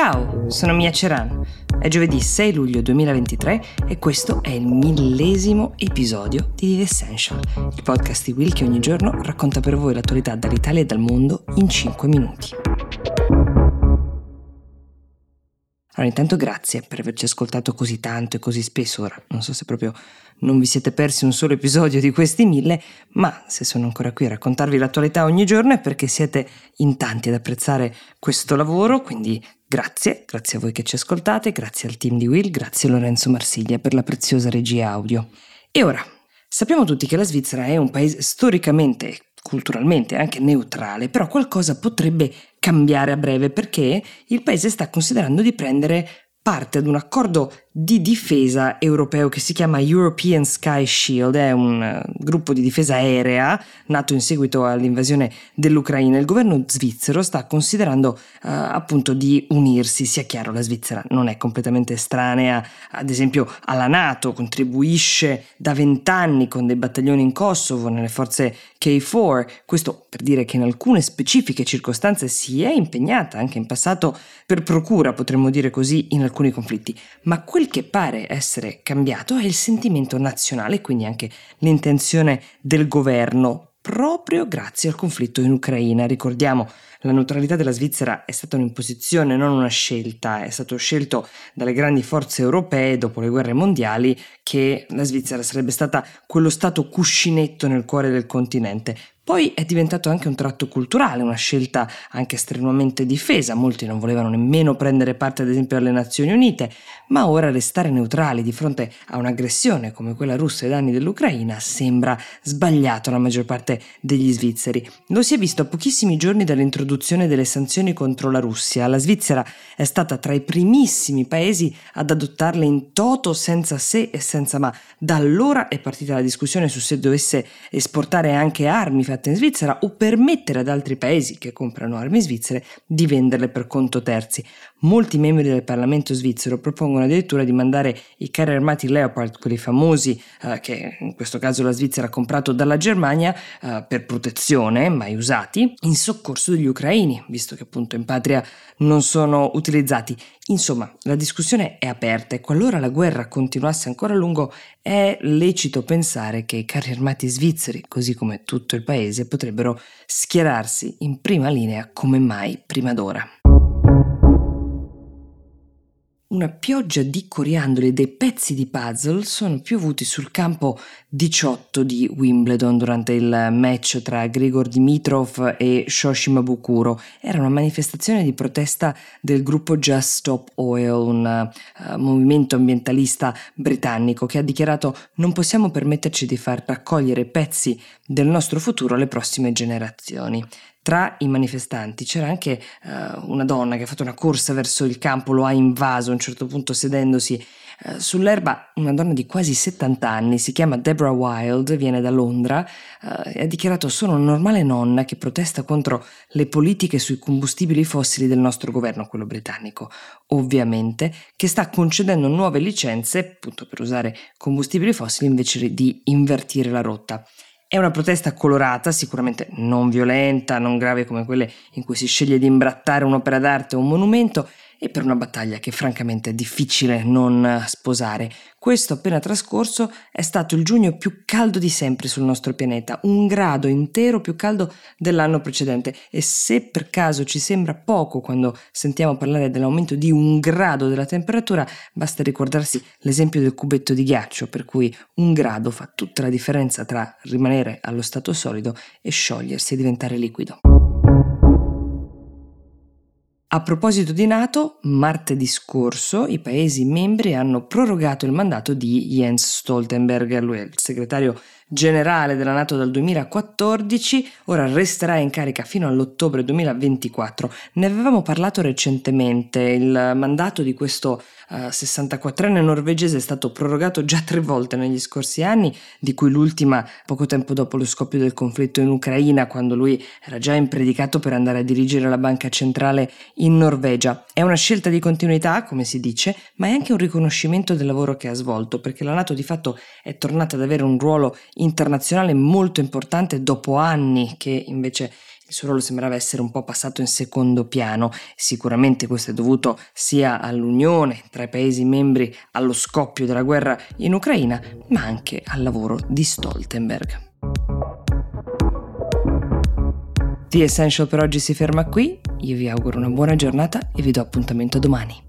Ciao, sono Mia Ceran. È giovedì 6 luglio 2023 e questo è il millesimo episodio di The Essential, il podcast di Will che ogni giorno racconta per voi l'attualità dall'Italia e dal mondo in 5 minuti. Allora, intanto grazie per averci ascoltato così tanto e così spesso. Ora, non so se proprio non vi siete persi un solo episodio di questi mille, ma se sono ancora qui a raccontarvi l'attualità ogni giorno è perché siete in tanti ad apprezzare questo lavoro, quindi grazie, grazie a voi che ci ascoltate, grazie al team di Will, grazie a Lorenzo Marsiglia per la preziosa regia audio. E ora, sappiamo tutti che la Svizzera è un paese storicamente culturalmente anche neutrale, però qualcosa potrebbe cambiare a breve perché il paese sta considerando di prendere parte ad un accordo di difesa europeo che si chiama European Sky Shield, è un eh, gruppo di difesa aerea nato in seguito all'invasione dell'Ucraina. Il governo svizzero sta considerando uh, appunto di unirsi, sia chiaro la Svizzera non è completamente estranea ad esempio alla Nato, contribuisce da vent'anni con dei battaglioni in Kosovo nelle forze K4, questo per dire che in alcune specifiche circostanze si è impegnata anche in passato per procura, potremmo dire così, in alcuni conflitti, ma quel che pare essere cambiato è il sentimento nazionale, quindi anche l'intenzione del governo, proprio grazie al conflitto in Ucraina. Ricordiamo, la neutralità della Svizzera è stata un'imposizione, non una scelta, è stato scelto dalle grandi forze europee dopo le guerre mondiali che la Svizzera sarebbe stata quello stato cuscinetto nel cuore del continente. Poi è diventato anche un tratto culturale, una scelta anche strenuamente difesa, molti non volevano nemmeno prendere parte ad esempio alle Nazioni Unite, ma ora restare neutrali di fronte a un'aggressione come quella russa ai danni dell'Ucraina sembra sbagliato alla maggior parte degli svizzeri. Lo si è visto a pochissimi giorni dall'introduzione delle sanzioni contro la Russia. La Svizzera è stata tra i primissimi paesi ad adottarle in toto senza se e senza ma. Da allora è partita la discussione su se dovesse esportare anche armi fatte in Svizzera o permettere ad altri paesi che comprano armi svizzere di venderle per conto terzi. Molti membri del Parlamento svizzero propongono addirittura di mandare i carri armati Leopard, quelli famosi eh, che in questo caso la Svizzera ha comprato dalla Germania eh, per protezione, mai usati, in soccorso degli ucraini, visto che appunto in patria non sono utilizzati. Insomma, la discussione è aperta e qualora la guerra continuasse ancora a lungo è lecito pensare che i carri armati svizzeri, così come tutto il paese, potrebbero schierarsi in prima linea come mai prima d'ora. Una pioggia di coriandoli e dei pezzi di puzzle sono piovuti sul campo 18 di Wimbledon durante il match tra Grigor Dimitrov e Shoshi Mabukuro. Era una manifestazione di protesta del gruppo Just Stop Oil, un uh, movimento ambientalista britannico che ha dichiarato non possiamo permetterci di far raccogliere pezzi del nostro futuro alle prossime generazioni. Tra i manifestanti c'era anche uh, una donna che ha fatto una corsa verso il campo, lo ha invaso a un certo punto sedendosi uh, sull'erba, una donna di quasi 70 anni, si chiama Deborah Wild, viene da Londra uh, e ha dichiarato sono una normale nonna che protesta contro le politiche sui combustibili fossili del nostro governo, quello britannico, ovviamente, che sta concedendo nuove licenze appunto per usare combustibili fossili invece di invertire la rotta. È una protesta colorata, sicuramente non violenta, non grave come quelle in cui si sceglie di imbrattare un'opera d'arte o un monumento, e per una battaglia che francamente è difficile non sposare. Questo appena trascorso è stato il giugno più caldo di sempre sul nostro pianeta, un grado intero più caldo dell'anno precedente e se per caso ci sembra poco quando sentiamo parlare dell'aumento di un grado della temperatura, basta ricordarsi l'esempio del cubetto di ghiaccio per cui un grado fa tutta la differenza tra rimanere allo stato solido e sciogliersi e diventare liquido. A proposito di Nato, martedì scorso i Paesi membri hanno prorogato il mandato di Jens Stoltenberg, lui è il segretario generale della Nato dal 2014, ora resterà in carica fino all'ottobre 2024. Ne avevamo parlato recentemente, il mandato di questo uh, eh, 64enne norvegese è stato prorogato già tre volte negli scorsi anni, di cui l'ultima poco tempo dopo lo scoppio del conflitto in Ucraina, quando lui era già impredicato per andare a dirigere la banca centrale in Norvegia. È una scelta di continuità, come si dice, ma è anche un riconoscimento del lavoro che ha svolto, perché la Nato di fatto è tornata ad avere un ruolo internazionale molto importante dopo anni che invece il suo ruolo sembrava essere un po' passato in secondo piano. Sicuramente questo è dovuto sia all'unione tra i Paesi membri allo scoppio della guerra in Ucraina, ma anche al lavoro di Stoltenberg. The Essential per oggi si ferma qui, io vi auguro una buona giornata e vi do appuntamento domani.